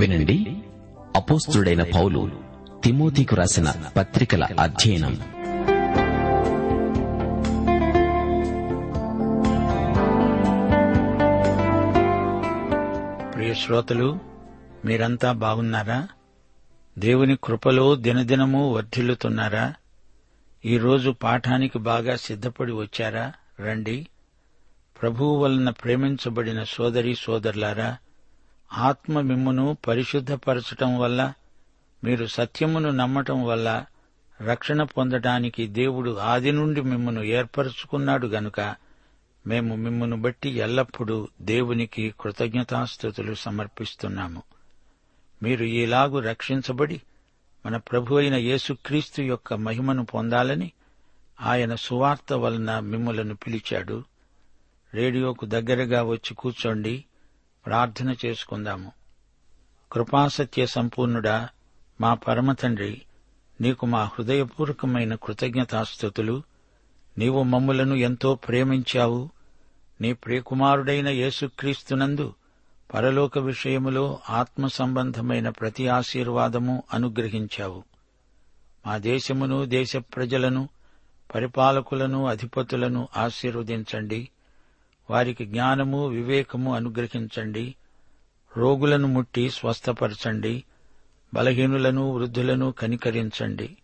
వినండి. అపోస్తుడైన పౌలు తిమోతికు రాసిన పత్రికల అధ్యయనం. ప్రియ శ్రోతలు మీరంతా బాగున్నారా? దేవుని కృపలో దినదినము వర్ధిల్లుతున్నారా? ఈరోజు పాఠానికి బాగా సిద్ధపడి వచ్చారా? రండి. ప్రభువు వలన ప్రేమించబడిన సోదరి సోదరులారా ఆత్మ మిమ్మును పరిశుద్ధపరచటం వల్ల మీరు సత్యమును నమ్మటం వల్ల రక్షణ పొందటానికి దేవుడు ఆది నుండి మిమ్మను ఏర్పరచుకున్నాడు గనుక మేము మిమ్మను బట్టి ఎల్లప్పుడూ దేవునికి కృతజ్ఞతాస్థుతులు సమర్పిస్తున్నాము. మీరు ఈలాగు రక్షించబడి మన ప్రభు అయిన యేసుక్రీస్తు యొక్క మహిమను పొందాలని ఆయన సువార్త వలన మిమ్మలను పిలిచాడు. రేడియోకు దగ్గరగా వచ్చి కూర్చోండి. ప్రార్థన చేసుకుందాము. కృపాసత్య సంపూర్ణుడా మా పరమతండ్రి నీకు మా హృదయపూర్వకమైన కృతజ్ఞతాస్థుతులు. నీవు మమ్ములను ఎంతో ప్రేమించావు. నీ ప్రియకుమారుడైన యేసుక్రీస్తునందు పరలోక విషయములో ఆత్మ సంబంధమైన ప్రతి ఆశీర్వాదము అనుగ్రహించావు. మా దేశమును దేశ ప్రజలను పరిపాలకులను అధిపతులను ఆశీర్వదించండి. వారికి జ్ఞానము వివేకము అనుగ్రహించండి. రోగులను ముట్టి స్వస్థపరచండి. బలహీనులను వృద్ధులను కనికరించండి.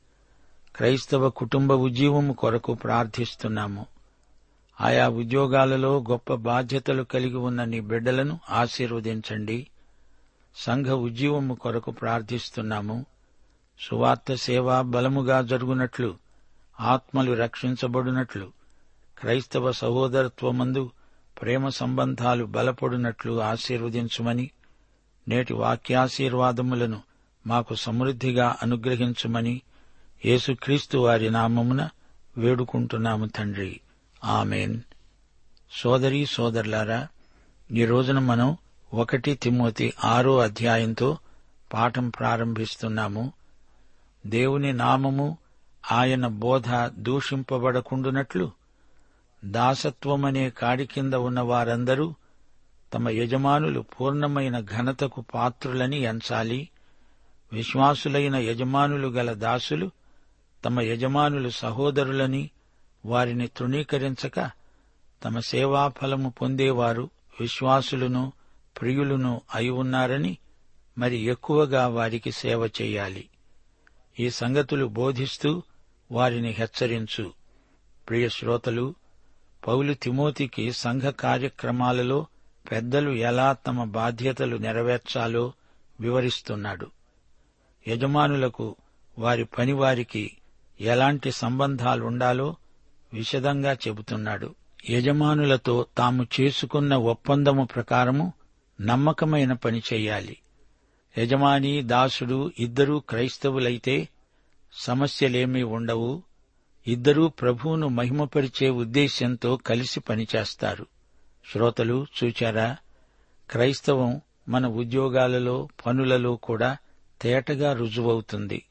క్రైస్తవ కుటుంబ ఉద్యమము కొరకు ప్రార్థిస్తున్నాము. ఆయా ఉద్యోగాలలో గొప్ప బాధ్యతలు కలిగి ఉన్న నీ బిడ్డలను ఆశీర్వదించండి. సంఘ ఉద్యమము కొరకు ప్రార్థిస్తున్నాము. సువార్త సేవ బలముగా జరుగునట్లు ఆత్మలు రక్షించబడినట్లు క్రైస్తవ సహోదరత్వమందు ప్రేమ సంబంధాలు బలపడినట్లు ఆశీర్వదించుమని నేటి వాక్యాశీర్వాదములను మాకు సమృద్దిగా అనుగ్రహించుమని యేసుక్రీస్తు వారి నామమున వేడుకుంటున్నాము తండ్రి. ఆమెన్. సోదరి సోదరులారా ఈ రోజున మనం ఒకటి తిమ్మతి ఆరో అధ్యాయంతో పాఠం ప్రారంభిస్తున్నాము. దేవుని నామము ఆయన బోధ దూషింపబడకుండునట్లు దాసత్వమనే కాడి కింద ఉన్న వారందరూ తమ యజమానులు పూర్ణమైన ఘనతకు పాత్రులని ఎంచాలి. విశ్వాసులైన యజమానులు గల దాసులు తమ యజమానులు సహోదరులని వారిని తృణీకరించక తమ సేవాఫలము పొందేవారు విశ్వాసులను ప్రియులను అయి ఉన్నారని మరి ఎక్కువగా వారికి సేవ చేయాలి. ఈ సంగతులు బోధిస్తూ వారిని హెచ్చరించు. ప్రియ శ్రోతలు పౌలు తిమోతికి సంఘ కార్యక్రమాలలో పెద్దలు ఎలా తమ బాధ్యతలు నెరవేర్చాలో వివరిస్తున్నాడు. యజమానులకు వారి పనివారికి ఎలాంటి సంబంధాలుండాలో విశదంగా చెబుతున్నాడు. యజమానులతో తాము చేసుకున్న ఒప్పందము ప్రకారము నమ్మకమైన పని చేయాలి. యజమాని దాసుడు ఇద్దరూ క్రైస్తవులైతే సమస్యలేమీ ఉండవు. ఇద్దరూ ప్రభువును మహిమపరిచే ఉద్దేశ్యంతో కలిసి పనిచేస్తారు. శ్రోతలు చూచారా? క్రైస్తవం మన ఉద్యోగాలలో పనులలో కూడా తేటగా రుజువవుతుంది.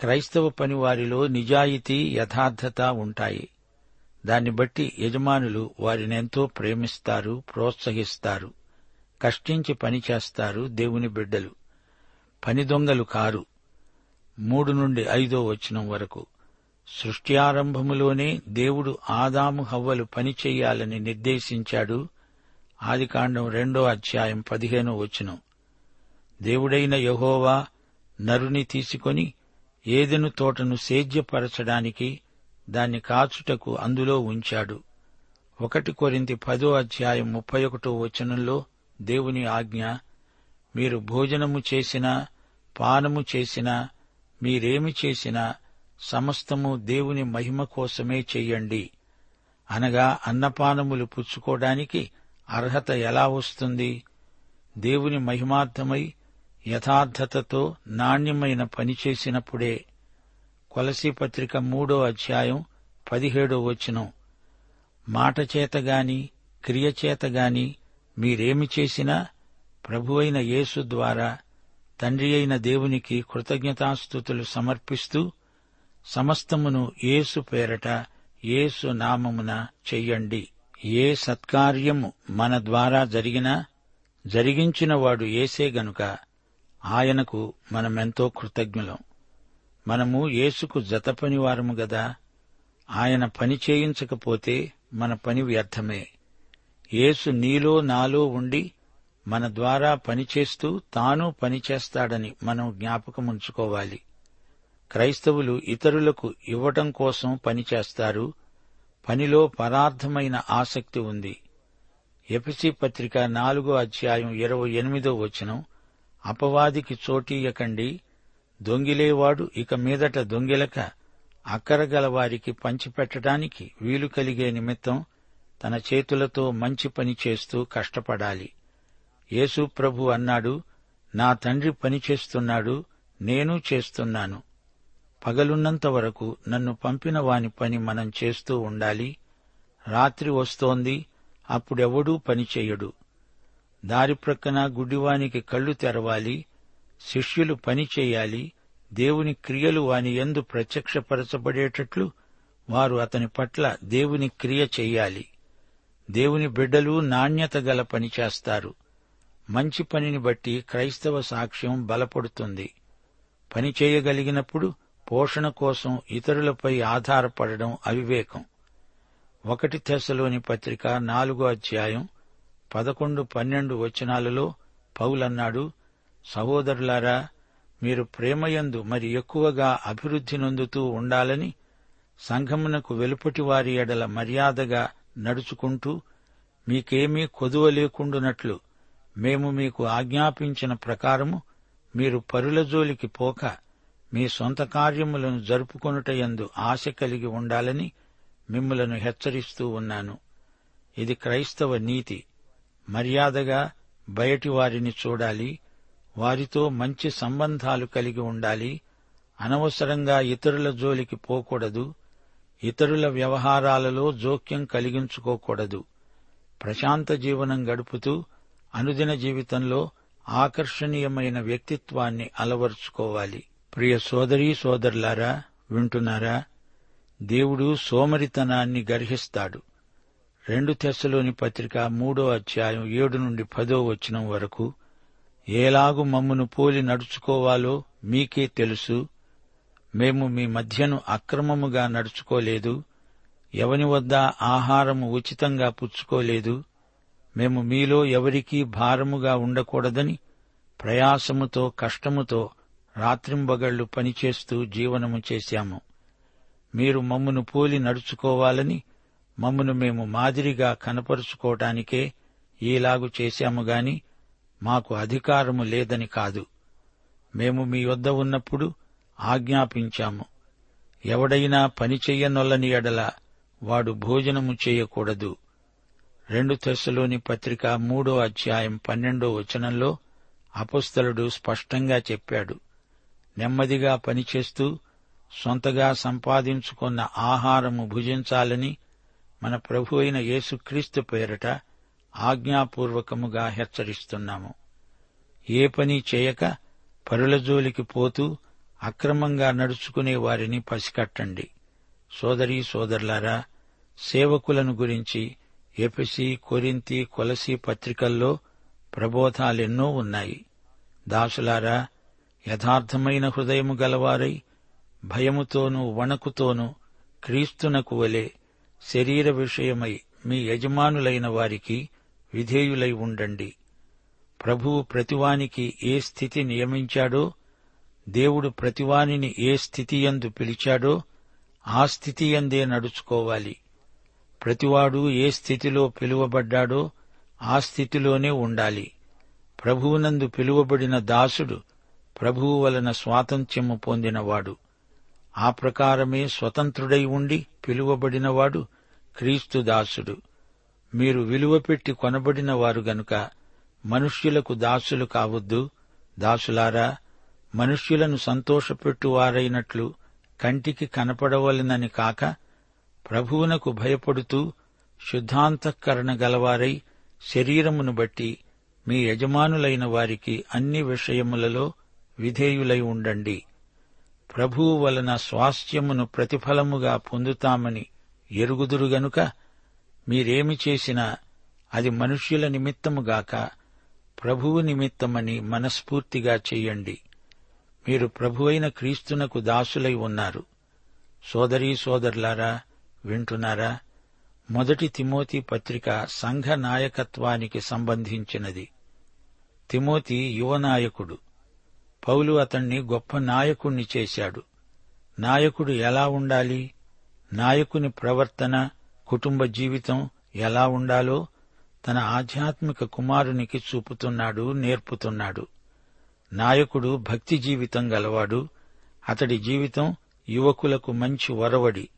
క్రైస్తవ పనివారిలో నిజాయితీ యథార్థత ఉంటాయి. దాన్ని బట్టి యజమానులు వారినెంతో ప్రేమిస్తారు ప్రోత్సహిస్తారు కష్టించి పనిచేస్తారు దేవుని బిడ్డలు. పని దొంగలు కారు. మూడు నుండి ఐదో వచనం వరకు. సృష్టి ఆరంభములోనే దేవుడు ఆదాము హవ్వలు పనిచేయాలని నిర్దేశించాడు. ఆదికాండం రెండో అధ్యాయం పదిహేనో వచనం. దేవుడైన యహోవా నరుని తీసుకొని ఏదెను తోటను సేద్యపరచడానికి దాన్ని కాచుటకు అందులో ఉంచాడు. ఒకటి కొరింది పదో అధ్యాయం ముప్పై ఒకటో వచనంలో దేవుని ఆజ్ఞ మీరు భోజనము చేసినా పానము చేసినా మీరేమి చేసినా సమస్తము దేవుని మహిమ కోసమే చెయ్యండి. అనగా అన్నపానములు పుచ్చుకోవడానికి అర్హత ఎలా వస్తుంది? దేవుని మహిమార్థమై యథార్థతతో నాణ్యమైన పని చేసినప్పుడే. కొలసీ పత్రిక మూడో అధ్యాయం పదిహేడో వచనం. మాటచేతగాని క్రియచేతగాని మీరేమి చేసినా ప్రభువైన యేసు ద్వారా తండ్రి అయిన దేవునికి కృతజ్ఞతాస్థుతులు సమర్పిస్తూ సమస్తమును యేసు పేరట యేసు నామమున చెయ్యండి. ఏ సత్కార్యము మన ద్వారా జరిగినా జరిగించినవాడు ఏసే గనుక ఆయనకు మనమెంతో కృతజ్ఞులం. మనము యేసుకు జతపనివారము గదా ఆయన పని చేయించకపోతే మన పని వ్యర్థమే. యేసు నీలో నాలో ఉండి మన ద్వారా పనిచేస్తూ తాను పనిచేస్తాడని మనం జ్ఞాపకముంచుకోవాలి. క్రైస్తవులు ఇతరులకు ఇవ్వటం కోసం పనిచేస్తారు పనిలో పరార్థమైన ఆసక్తి ఉంది. ఎపిసి పత్రిక నాలుగో అధ్యాయం ఇరవై ఎనిమిదో వచనం అపవాదికి చోటీయకండి దొంగిలేవాడు ఇక మీదట దొంగిలక అక్కరగల వారికి పంచిపెట్టడానికి వీలు కలిగే నిమిత్తం తన చేతులతో మంచి పని చేస్తూ కష్టపడాలి. యేసు ప్రభు అన్నాడు నా తండ్రి పని చేస్తున్నాడు నేను చేస్తున్నాను. పగలున్నంత వరకు నన్ను పంపిన వాని పని మనం చేస్తూ ఉండాలి. రాత్రి వస్తోంది అప్పుడెవడూ పని చెయ్యడు దారి ప్రక్కన గుడ్డివానికి కళ్ళు తెరవాలి శిష్యులు పని చేయాలి దేవుని క్రియలు వాని ఎందు ప్రత్యక్షపరచబడేటట్లు వారు అతని పట్ల దేవుని క్రియ చెయ్యాలి దేవుని బిడ్డలు నాణ్యత గల పని చేస్తారు. మంచి పనిని బట్టి క్రైస్తవ సాక్ష్యం బలపడుతుంది. పని చేయగలిగినప్పుడు పోషణ కోసం ఇతరులపై ఆధారపడడం అవివేకం. ఒకటి తెశలోని పత్రిక నాలుగో అధ్యాయం పదకొండు పన్నెండు వచనాలలో పౌలన్నాడు సహోదరులారా మీరు ప్రేమయందు మరి ఎక్కువగా అభివృద్ధి నొందుతూ ఉండాలని సంఘమునకు వెలుపటి వారి ఎడల మర్యాదగా నడుచుకుంటూ మీకేమీ కొదువ లేకుండునట్లు మేము మీకు ఆజ్ఞాపించిన ప్రకారము మీరు పరుల జోలికి పోక మీ సొంత కార్యములను జరుపుకొనుటయందు ఆశ కలిగి ఉండాలని మిమ్ములను హెచ్చరిస్తూ ఉన్నాను. ఇది క్రైస్తవ నీతి. మర్యాదగా బయటి వారిని చూడాలి. వారితో మంచి సంబంధాలు కలిగి ఉండాలి. అనవసరంగా ఇతరుల జోలికి పోకూడదు. ఇతరుల వ్యవహారాలలో జోక్యం కలిగించుకోకూడదు. ప్రశాంత జీవనం గడుపుతూ అనుదిన జీవితంలో ఆకర్షణీయమైన వ్యక్తిత్వాన్ని అలవరుచుకోవాలి. ప్రియ సోదరీ సోదరులారా వింటున్నారా? దేవుడు సోమరితనాన్ని గర్హిస్తాడు. రెండు తెస్సలోని పత్రిక మూడో అధ్యాయం ఏడు నుండి పదో వచనం వరకు ఏలాగు మమ్మును పోలి నడుచుకోవాలో మీకే తెలుసు. మేము మీ మధ్యను అక్రమముగా నడుచుకోలేదు. ఎవని వద్ద ఆహారము ఉచితంగా పుచ్చుకోలేదు. మేము మీలో ఎవరికీ భారముగా ఉండకూడదని ప్రయాసముతో కష్టముతో రాత్రింబగళ్ళు పనిచేస్తూ జీవనము చేశాము. మీరు మమ్మును పోలి నడుచుకోవాలని మమ్మును మేము మాదిరిగా కనపరుచుకోవటానికే ఈలాగు చేశాము గాని మాకు అధికారము లేదని కాదు. మేము మీ వద్ద ఉన్నప్పుడు ఆజ్ఞాపించాము. ఎవడైనా పని చెయ్యనొల్లని ఎడల వాడు భోజనము చేయకూడదు. రెండు దశలోని పత్రిక మూడో అధ్యాయం పన్నెండో వచనంలో అపుస్తలుడు స్పష్టంగా చెప్పాడు. నెమ్మదిగా పనిచేస్తూ సొంతగా సంపాదించుకున్న ఆహారము భుజించాలని మన ప్రభు అయిన యేసుక్రీస్తు పేరట ఆజ్ఞాపూర్వకముగా హెచ్చరిస్తున్నాము. ఏ పని చేయక పరుల జోలికి పోతూ అక్రమంగా నడుచుకునే వారిని పసికట్టండి. సోదరీ సోదరులారా సేవకులను గురించి ఎపిసి కొరింతి కొలసి పత్రికల్లో ప్రబోధాలెన్నో ఉన్నాయి. దాసులారా యథార్థమైన హృదయము గలవారై భయముతోనూ వణకుతోనూ క్రీస్తునకు వలె శరీర విషయమై మీ యజమానులైన వారికి విధేయులై ఉండండి. ప్రభువు ప్రతివానికి ఏ స్థితి నియమించాడో దేవుడు ప్రతివానిని ఏ స్థితియందు పిలిచాడో ఆ స్థితియందే నడుచుకోవాలి. ప్రతివాడు ఏ స్థితిలో పిలువబడ్డాడో ఆ స్థితిలోనే ఉండాలి. ప్రభువునందు పిలువబడిన దాసుడు ప్రభువు వలన స్వాతంత్ర్యము పొందినవాడు. ఆ ప్రకారమే స్వతంత్రుడై ఉండి పిలువబడినవాడు క్రీస్తు దాసుడు. మీరు విలువ పెట్టి కొనబడిన వారు గనుక మనుష్యులకు దాసులు కావద్దు. దాసులారా మనుష్యులను సంతోషపెట్టువారైనట్లు కంటికి కనపడవలనని కాక ప్రభువునకు భయపడుతూ శుద్ధాంతఃకరణ గలవారై శరీరమును బట్టి మీ యజమానులైన వారికి అన్ని విషయములలో విధేయులై ఉండండి. ప్రభువు వలన స్వాస్థ్యమును ప్రతిఫలముగా పొందుతామని ఎరుగుదురు గనుక మీరేమి చేసినా అది మనుష్యుల నిమిత్తముగాక ప్రభువు నిమిత్తమని మనస్ఫూర్తిగా చెయ్యండి మీరు ప్రభువైన క్రీస్తునకు దాసులై ఉన్నారు. సోదరీ సోదరులారా వింటున్నారా? మొదటి తిమోతి పత్రిక సంఘ నాయకత్వానికి సంబంధించినది. తిమోతి యువ నాయకుడు పౌలు అతణ్ణి గొప్ప నాయకుణ్ణి చేశాడు. నాయకుడు ఎలా ఉండాలి? నాయకుని ప్రవర్తన కుటుంబ జీవితం ఎలా ఉండాలో తన ఆధ్యాత్మిక కుమారునికి చూపుతున్నాడు నేర్పుతున్నాడు. నాయకుడు భక్తి జీవితం గలవాడు. అతడి జీవితం యువకులకు మంచి వరవడి.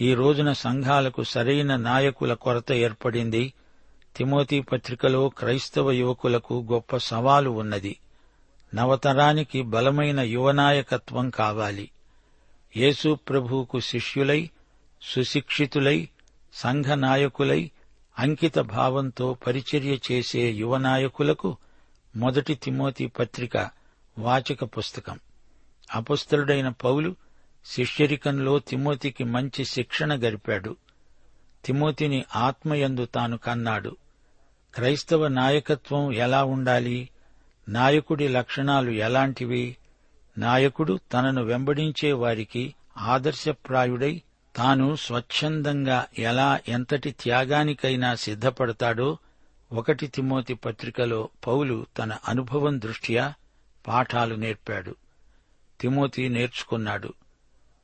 ఈ రోజున సంఘాలకు సరైన నాయకుల కొరత ఏర్పడింది. తిమోతి పత్రికలో క్రైస్తవ యువకులకు గొప్ప సవాలు ఉన్నది. నవతరానికి బలమైన యువనాయకత్వం కావాలి. యేసు ప్రభువుకు శిష్యులై సుశిక్షితులై సంఘ నాయకులై అంకిత భావంతో పరిచర్య చేసే యువనాయకులకు మొదటి తిమోతి పత్రిక వాచక పుస్తకం. అపుస్తలుడైన పౌలు శిష్యరికంలో తిమోతికి మంచి శిక్షణ గరిపాడు. తిమోతిని ఆత్మయందు తాను కన్నాడు. క్రైస్తవ నాయకత్వం ఎలా ఉండాలి? నాయకుడి లక్షణాలు ఎలాంటివి? నాయకుడు తనను వెంబడించే వారికి ఆదర్శప్రాయుడై తాను స్వచ్ఛందంగా ఎలా ఎంతటి త్యాగానికైనా సిద్ధపడతాడో ఒకటి తిమోతి పత్రికలో పౌలు తన అనుభవం దృష్ట్యా పాఠాలు నేర్పాడు. తిమోతి నేర్చుకున్నాడు.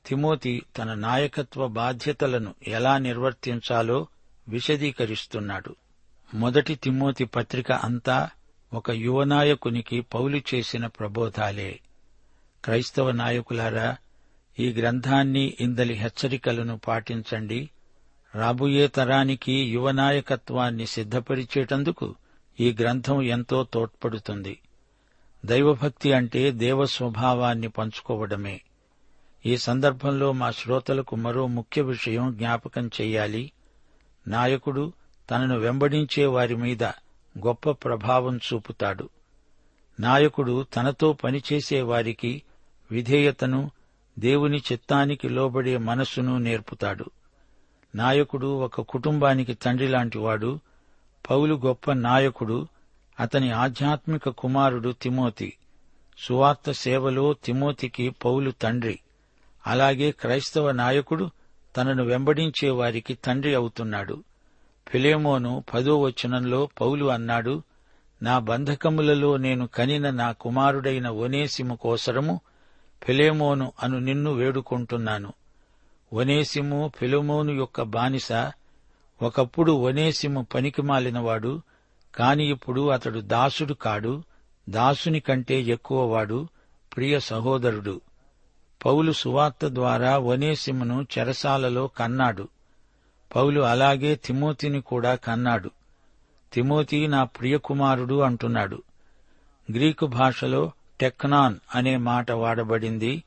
తిమోతి తన నాయకత్వ బాధ్యతలను ఎలా నిర్వర్తించాలో విశదీకరిస్తున్నాడు. మొదటి తిమోతి పత్రిక అంతా ఒక యువనాయకునికి పౌలు చేసిన ప్రబోధాలే. క్రైస్తవ నాయకులారా ఈ గ్రంథాన్ని ఇందలి హెచ్చరికలను పాటించండి. రాబోయే తరానికి యువ నాయకత్వాన్ని సిద్ధపరిచేటందుకు ఈ గ్రంథం ఎంతో తోడ్పడుతుంది. దైవభక్తి అంటే దేవ స్వభావాన్ని పంచుకోవడమే. ఈ సందర్భంలో మా శ్రోతలకు మరో ముఖ్య విషయం జ్ఞాపకం చెయ్యాలి నాయకుడు తనను వెంబడించే వారి మీద గొప్ప ప్రభావం చూపుతాడు. నాయకుడు తనతో పనిచేసే వారికి విధేయతను దేవుని చిత్తానికి లోబడే మనస్సును నేర్పుతాడు. నాయకుడు ఒక కుటుంబానికి తండ్రి లాంటివాడు పౌలు గొప్ప నాయకుడు. అతని ఆధ్యాత్మిక కుమారుడు తిమోతి. సువార్త సేవలో తిమోతికి పౌలు తండ్రి. అలాగే క్రైస్తవ నాయకుడు తనను వెంబడించే వారికి తండ్రి అవుతున్నాడు. ఫిలేమోను పదో వచనంలో పౌలు అన్నాడు నా బంధకములలో నేను కనిన నా కుమారుడైన ఒనేసిము కోసరము ఫిలేమోను అను నిన్ను వేడుకుంటున్నాను. ఒనేసిము ఫిలమోను యొక్క బానిస ఒకప్పుడు ఒనేసిము పనికిమాలినవాడు కాని ఇప్పుడు అతడు దాసుడు కాడు దాసుని కంటే ఎక్కువవాడు ప్రియ సహోదరుడు. పౌలు సువార్త ద్వారా ఒనేసిమును చెరసాలలో కన్నాడు. పౌలు అలాగే తిమోతిని కూడా కన్నాడు. తిమోతి నా ప్రియకుమారుడు అంటున్నాడు. గ్రీకు భాషలో టెక్నాన్ అనే మాట వాడబడింది.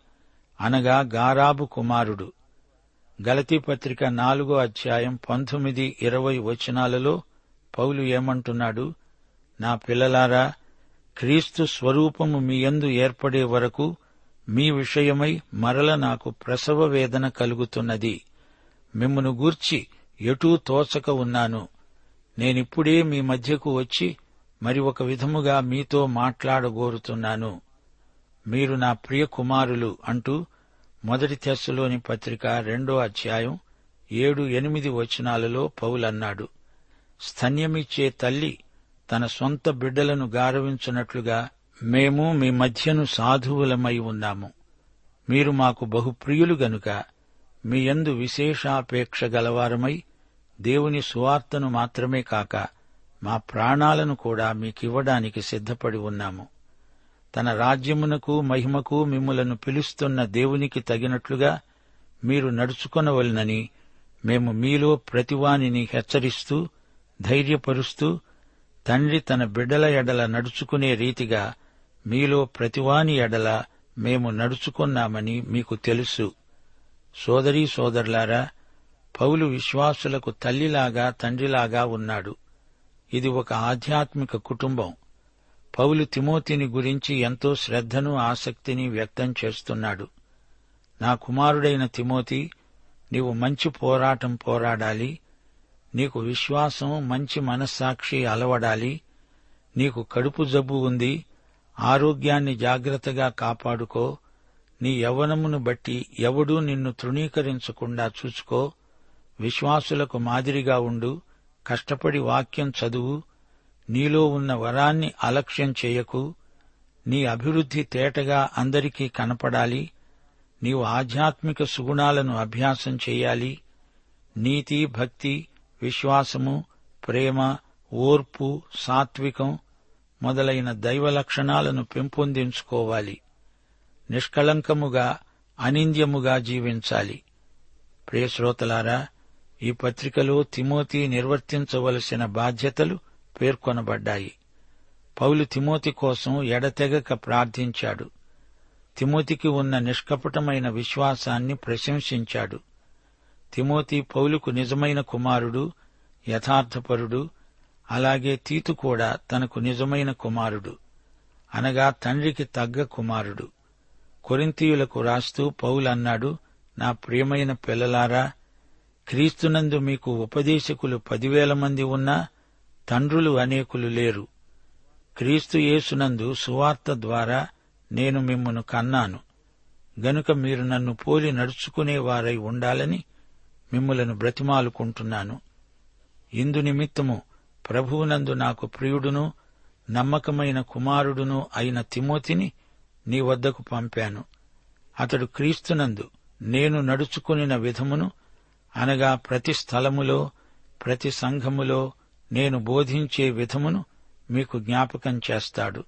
అనగా గారాబు కుమారుడు. గలతీ పత్రిక నాలుగో అధ్యాయం పంతొమ్మిది ఇరవై వచనాలలో పౌలు ఏమంటున్నాడు? నా పిల్లలారా క్రీస్తు స్వరూపము మీ యందు ఏర్పడే వరకు మీ విషయమై మరల నాకు ప్రసవ వేదన కలుగుతున్నది. మిమ్మను గూర్చి ఎటూ తోచక ఉన్నాను. నేనిప్పుడే మీ మధ్యకు వచ్చి మరి ఒక విధముగా మీతో మాట్లాడగోరుతున్నాను. మీరు నా ప్రియ కుమారులు అంటూ మొదటి తెస్సులోని పత్రిక రెండో అధ్యాయం ఏడు ఎనిమిది వచనాలలో పౌలన్నాడు. స్తన్యమిచ్చే తల్లి తన సొంత బిడ్డలను గారవించున్నట్లుగా మేము మీ మధ్యను సాధువులమై ఉన్నాము. మీరు మాకు బహుప్రియులు గనుక మీ యందు విశేషాపేక్ష గలవారమై దేవుని సువార్తను మాత్రమే కాక మా ప్రాణాలను కూడా మీకివ్వడానికి సిద్ధపడి ఉన్నాము. తన రాజ్యమునకు మహిమకు మిమ్ములను పిలుస్తున్న దేవునికి తగినట్లుగా మీరు నడుచుకొనవలనని మేము మీలో ప్రతివానిని హెచ్చరిస్తూ ధైర్యపరుస్తూ తండ్రి తన బిడ్డల ఎడల నడుచుకునే రీతిగా మీలో ప్రతివాని ఎడల మేము నడుచుకున్నామని మీకు తెలుసు. సోదరీ సోదరులారా పౌలు విశ్వాసులకు తల్లిలాగా తండ్రిలాగా ఉన్నాడు. ఇది ఒక ఆధ్యాత్మిక కుటుంబం. పౌలు తిమోతిని గురించి ఎంతో శ్రద్ధను ఆసక్తిని వ్యక్తం చేస్తున్నాడు. నా కుమారుడైన తిమోతి నీవు మంచి పోరాటం పోరాడాలి. నీకు విశ్వాసం మంచి మనస్సాక్షి అలవడాలి. నీకు కడుపు జబ్బు ఉంది. ఆరోగ్యాన్ని జాగ్రత్తగా కాపాడుకో. నీ యవ్వనమును బట్టి ఎవడూ నిన్ను తృణీకరించకుండా చూసుకో. విశ్వాసులకు మాదిరిగా ఉండు కష్టపడి వాక్యం చదువు నీలో ఉన్న వరాన్ని అలక్ష్యం చేయకు నీ అభివృద్ధి తేటగా అందరికీ కనపడాలి నీవు ఆధ్యాత్మిక సుగుణాలను అభ్యాసం చేయాలి నీతి భక్తి విశ్వాసము ప్రేమ ఓర్పు సాత్వికం మొదలైన దైవ లక్షణాలను పెంపొందించుకోవాలి. నిష్కళంకముగా అనింద్యముగా జీవించాలి. ప్రియశ్రోతలారా ఈ పత్రికలో తిమోతి నిర్వర్తించవలసిన బాధ్యతలు పేర్కొనబడ్డాయి. పౌలు తిమోతి కోసం ఎడతెగక ప్రార్థించాడు. తిమోతికి ఉన్న నిష్కపటమైన విశ్వాసాన్ని ప్రశంసించాడు. తిమోతి పౌలుకు నిజమైన కుమారుడు యథార్థపరుడు అలాగే తీతు కూడా తనకు నిజమైన కుమారుడు అనగా తండ్రికి తగ్గ కుమారుడు. కొరింతీయులకు రాస్తూ పౌలు అన్నాడు నా ప్రియమైన పిల్లలారా క్రీస్తునందు మీకు ఉపదేశకులు పదివేల మంది ఉన్నా తండ్రులు అనేకులు లేరు. క్రీస్తు యేసునందు సువార్త ద్వారా నేను మిమ్మను కన్నాను. గనుక మీరు నన్ను పోలి నడుచుకునేవారై ఉండాలని మిమ్ములను బ్రతిమాలుకుంటున్నాను. ఇందు నిమిత్తము ప్రభువునందు నాకు ప్రియుడును నమ్మకమైన కుమారుడును అయిన తిమోతిని నీ వద్దకు పంపాను. అతడు క్రీస్తునందు నేను నడుచుకునిన విధమును అనగా ప్రతి స్థలములో ప్రతి సంఘములో నేను బోధించే విధమును మీకు జ్ఞాపకం చేస్తాడు.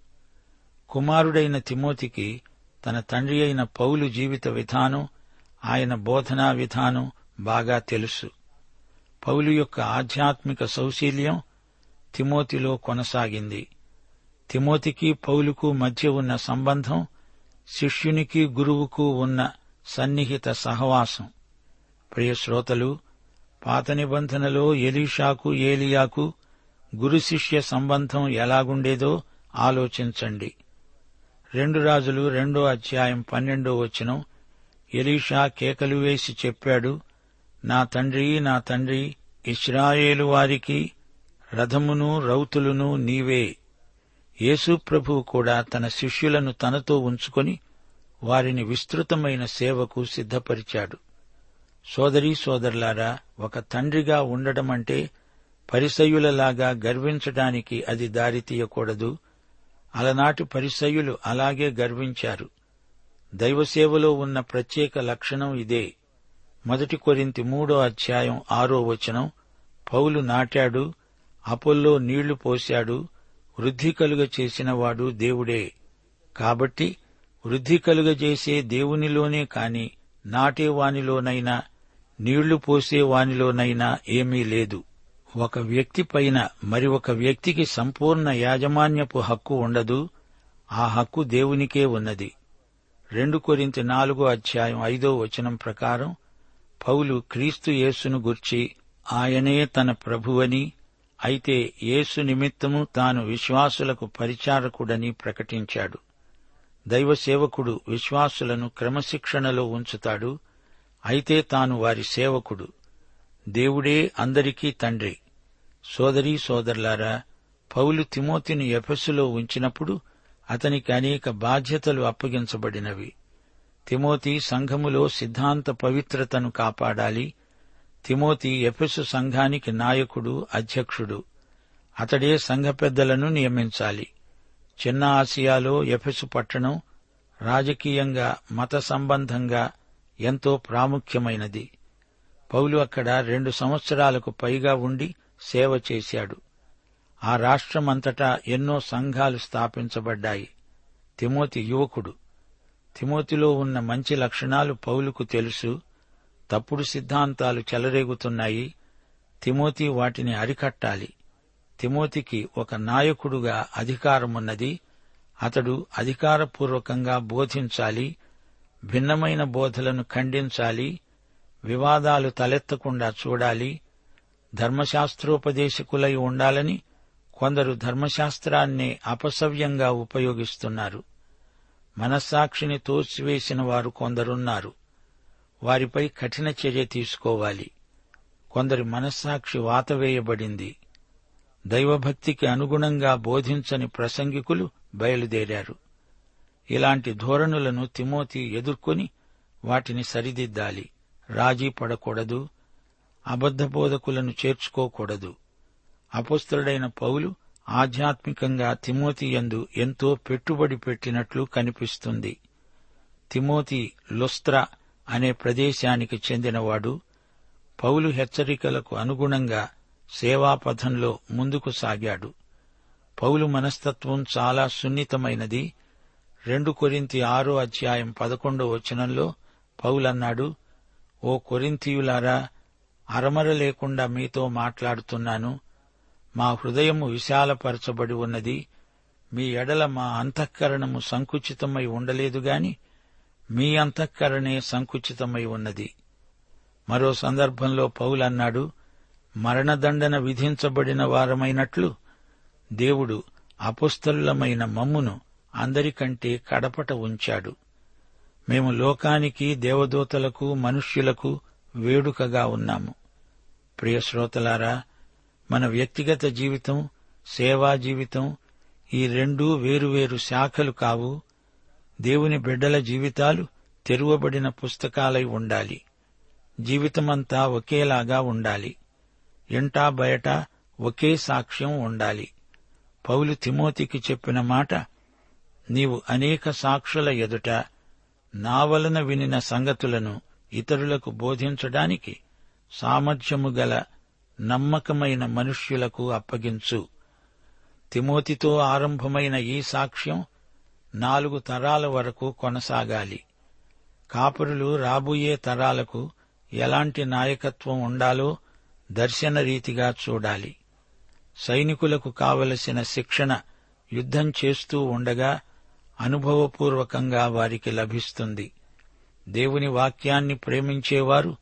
కుమారుడైన తిమోతికి తన తండ్రి అయిన పౌలు జీవిత విధానం ఆయన బోధనా విధానం బాగా తెలుసు. పౌలు యొక్క ఆధ్యాత్మిక సౌశీల్యం తిమోతిలో కొనసాగింది. తిమోతికి పౌలుకు మధ్య ఉన్న సంబంధం శిష్యునికి గురువుకు ఉన్న సన్నిహిత సహవాసం. ప్రియ శ్రోతలు పాత నిబంధనలో ఎలీషాకు ఏలియాకు గురు శిష్య సంబంధం ఎలాగుండేదో ఆలోచించండి. రెండు రాజులు రెండో అధ్యాయం పన్నెండో వచనం ఎలీషా కేకలు వేసి చెప్పాడు నా తండ్రి నా తండ్రి ఇస్రాయేలు వారికి రథమును రౌతులును నీవే. యేసు ప్రభువు కూడా తన శిష్యులను తనతో ఉంచుకొని వారిని విస్తృతమైన సేవకు సిద్ధపరిచాడు. సోదరీ సోదరులారా ఒక తండ్రిగా ఉండడమంటే పరిసయ్యులలాగా గర్వించడానికి అది దారితీయకూడదు అలనాటి పరిసయ్యులు అలాగే గర్వించారు. దైవసేవలో ఉన్న ప్రత్యేక లక్షణం ఇదే. మొదటి కొరింతి మూడో అధ్యాయం ఆరో వచనం పౌలు నాటాడు అపోల్లో నీళ్ళు పోశాడు వృద్ధి కలుగ చేసినవాడు దేవుడే. కాబట్టి వృద్ధి కలుగజేసే దేవునిలోనే కాని నాటేవానిలోనైనా నీళ్ళు పోసేవానిలోనైనా ఏమీ లేదు. ఒక వ్యక్తి పైన మరి ఒక వ్యక్తికి సంపూర్ణ యాజమాన్యపు హక్కు ఉండదు ఆ హక్కు దేవునికే ఉన్నది. రెండు కొరింత నాలుగో అధ్యాయం ఐదో వచనం ప్రకారం పౌలు క్రీస్తు యేసును గుర్చి ఆయనే తన ప్రభువని అయితే యేసు నిమిత్తము తాను విశ్వాసులకు పరిచారకుడని ప్రకటించాడు. దైవ సేవకుడు విశ్వాసులను క్రమశిక్షణలో ఉంచుతాడు అయితే తాను వారి సేవకుడు. దేవుడే అందరికీ తండ్రి. సోదరీ సోదరులారా పౌలు తిమోతిని ఎఫెసులో ఉంచినప్పుడు అతనికి అనేక బాధ్యతలు అప్పగించబడినవి. తిమోతి సంఘములో సిద్ధాంత పవిత్రతను కాపాడాలి. తిమోతి ఎఫెసు సంఘానికి నాయకుడు అధ్యక్షుడు. అతడే సంఘ పెద్దలను నియమించాలి. చిన్న ఆసియాలో ఎఫెసు పట్టణం రాజకీయంగా మత సంబంధంగా ఎంతో ప్రాముఖ్యమైనది. పౌలు అక్కడ రెండు సంవత్సరాలకు పైగా ఉండి సేవ చేశాడు. ఆ రాష్ట్రమంతటా ఎన్నో సంఘాలు స్థాపించబడ్డాయి. తిమోతి యువకుడు. తిమోతిలో ఉన్న మంచి లక్షణాలు పౌలుకు తెలుసు. తప్పుడు సిద్ధాంతాలు చెలరేగుతున్నాయి. తిమోతి వాటిని అరికట్టాలి. తిమోతికి ఒక నాయకుడుగా అధికారమున్నది. అతడు అధికారపూర్వకంగా బోధించాలి. భిన్నమైన బోధలను ఖండించాలి వివాదాలు తలెత్తకుండా చూడాలి ధర్మశాస్త్రోపదేశకులై ఉండాలని కొందరు ధర్మశాస్త్రాన్నే అపసవ్యంగా ఉపయోగిస్తున్నారు. మనస్సాక్షిని తోసివేసిన వారు కొందరున్నారు. వారిపై కఠిన చర్య తీసుకోవాలి. కొందరి మనస్సాక్షి వాతవేయబడింది దైవభక్తికి అనుగుణంగా బోధించని ప్రసంగికులు బయలుదేరారు. ఇలాంటి ధోరణులను తిమోతి ఎదుర్కొని వాటిని సరిదిద్దాలి. రాజీ పడకూడదు. అబద్ధ బోధకులను చేర్చుకోకూడదు. అపుస్తుడైన పౌలు ఆధ్యాత్మికంగా తిమోతి యందు ఎంతో పెట్టుబడి పెట్టినట్లు కనిపిస్తుంది. తిమోతి లుస్త్ర అనే ప్రదేశానికి చెందినవాడు పౌలు హెచ్చరికలకు అనుగుణంగా సేవాపథంలో ముందుకు సాగాడు. పౌలు మనస్తత్వం చాలా సున్నితమైనది. రెండు కొరింతి ఆరో అధ్యాయం పదకొండో వచనంలో పౌలన్నాడు ఓ కొరింతియులారా అరమర లేకుండా మీతో మాట్లాడుతున్నాను. మా హృదయము విశాలపరచబడి ఉన్నది. మీ ఎడల మా అంతఃకరణము సంకుచితమై ఉండలేదు గాని మీ అంతఃకరణే సంకుచితమై ఉన్నది. మరో సందర్భంలో పౌలన్నాడు మరణదండన విధించబడిన వారమైనట్లు దేవుడు అపుస్తలులమైన మమ్మును అందరికంటే కడపట ఉంచాడు. మేము లోకానికి దేవదూతలకు మనుష్యులకు వేడుకగా ఉన్నాము. ప్రియశ్రోతలారా మన వ్యక్తిగత జీవితం సేవా జీవితం ఈ రెండూ వేరువేరు శాఖలు కావు. దేవుని బిడ్డల జీవితాలు తెరువబడిన పుస్తకాలై ఉండాలి. జీవితమంతా ఒకేలాగా ఉండాలి. ఇంటా బయట ఒకే సాక్ష్యం ఉండాలి. పౌలు తిమోతికి చెప్పిన మాట నీవు అనేక సాక్షుల ఎదుట నా వలన వినిన సంగతులను ఇతరులకు బోధించడానికి సామర్థ్యము గల నమ్మకమైన మనుష్యులకు అప్పగించు. తిమోతితో ఆరంభమైన ఈ సాక్ష్యం నాలుగు తరాల వరకు కొనసాగాలి. కాపురులు రాబోయే తరాలకు ఎలాంటి నాయకత్వం ఉండాలో దర్శన రీతిగా చూడాలి. సైనికులకు కావలసిన శిక్షణ యుద్ధం చేస్తూ ఉండగా అనుభవపూర్వకంగా వారికి లభిస్తుంది. దేవుని వాక్యాన్ని ప్రేమించేవారు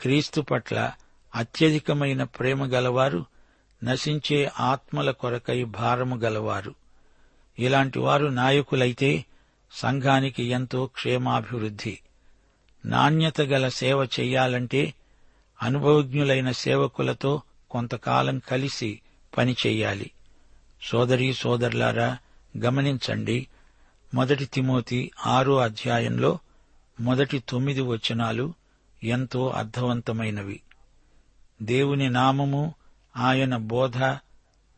క్రీస్తు పట్ల అత్యధికమైన ప్రేమ గలవారు నశించే ఆత్మల కొరకై భారము గలవారు. ఇలాంటి వారు నాయకులైతే సంఘానికి ఎంతో క్షేమాభివృద్ధి. నాణ్యత గల సేవ చెయ్యాలంటే అనుభవజ్ఞులైన సేవకులతో కొంతకాలం కలిసి పనిచెయ్యాలి సోదరీ సోదరులారా గమనించండి మొదటి తిమోతి ఆరో అధ్యాయంలో మొదటి తొమ్మిది వచనాలు ఎంతో అర్థవంతమైనవి. దేవుని నామము ఆయన బోధ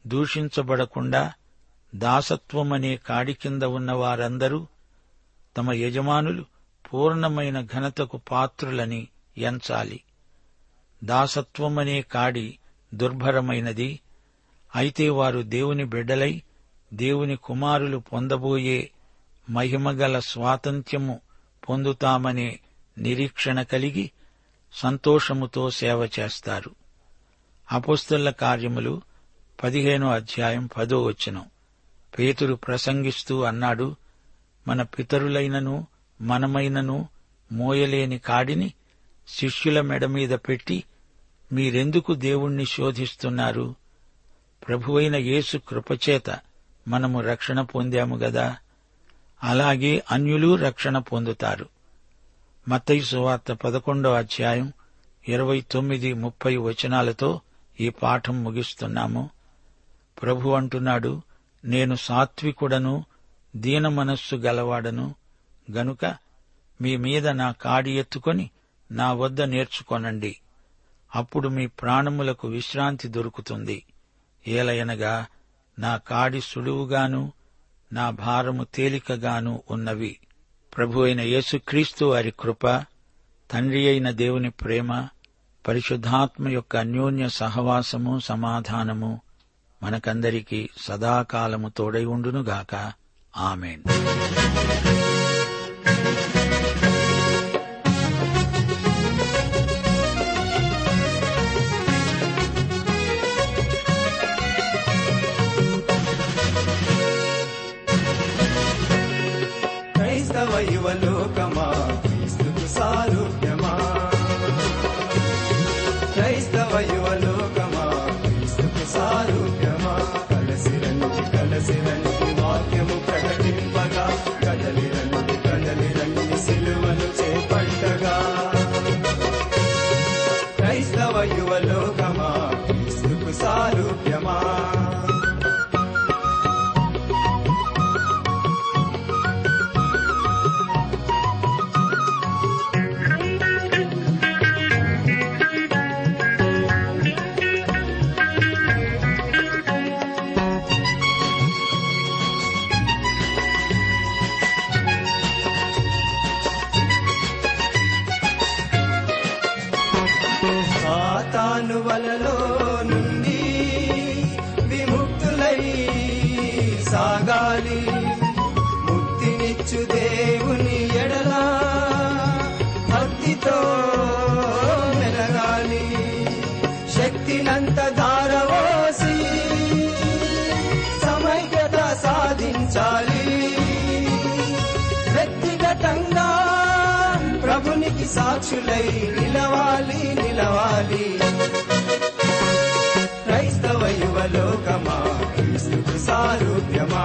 దూషించబడకుండా దాసత్వమనే కాడి కింద ఉన్న వారందరూ తమ యజమానులు పూర్ణమైన ఘనతకు పాత్రులని ఎంచాలి. దాసత్వమనే కాడి దుర్భరమైనది. అయితే వారు దేవుని బిడ్డలై దేవుని కుమారులు పొందబోయే మహిమగల స్వాతంత్ర్యము పొందుతామనే నిరీక్షణ కలిగి సంతోషముతో సేవ చేస్తారు. అపోస్తుల కార్యములు పదిహేనో అధ్యాయం పదో వచనం. పేతురు ప్రసంగిస్తూ అన్నాడు మన పితరులైనను మనమైనను మోయలేని కాడిని శిష్యుల మెడ మీద పెట్టి మీరెందుకు దేవుణ్ణి శోధిస్తున్నారు? ప్రభువైన యేసు కృపచేత మనము రక్షణ పొందాము గదా? అలాగే అన్యులు రక్షణ పొందుతారు. మత్తయి సువార్త పదకొండో అధ్యాయం ఇరవై తొమ్మిది ముప్పై వచనాలతో ఈ పాఠం ముగిస్తున్నాము. ప్రభు అంటున్నాడు నేను సాత్వికుడను దీన మనస్సు గలవాడను గనుక మీ మీద నా కాడి ఎత్తుకొని నా వద్ద నేర్చుకొనండి. అప్పుడు మీ ప్రాణములకు విశ్రాంతి దొరుకుతుంది. ఏలయనగా నా కాడి సులువుగాను నా భారము తేలికగాను ఉన్నవి. ప్రభు అయిన యేసుక్రీస్తు వారి కృప తండ్రి అయిన దేవుని ప్రేమ పరిశుద్ధాత్మ యొక్క అన్యోన్య సహవాసము సమాధానము మనకందరికీ సదాకాలము తోడై ఉండునుగాక. ఆమెన్. సాగాలి. ముక్తినిచ్చు దేవుని ఎడలా భక్తితో మెలగాలి. శక్తినంత ధారవోసి సమైక్యత సాధించాలి. వ్యక్తిగతంగా ప్రభునికి సాక్షులై నిలవాలి నిలవాలి. క్రైస్తవ యువలోకమా सारूप्यमा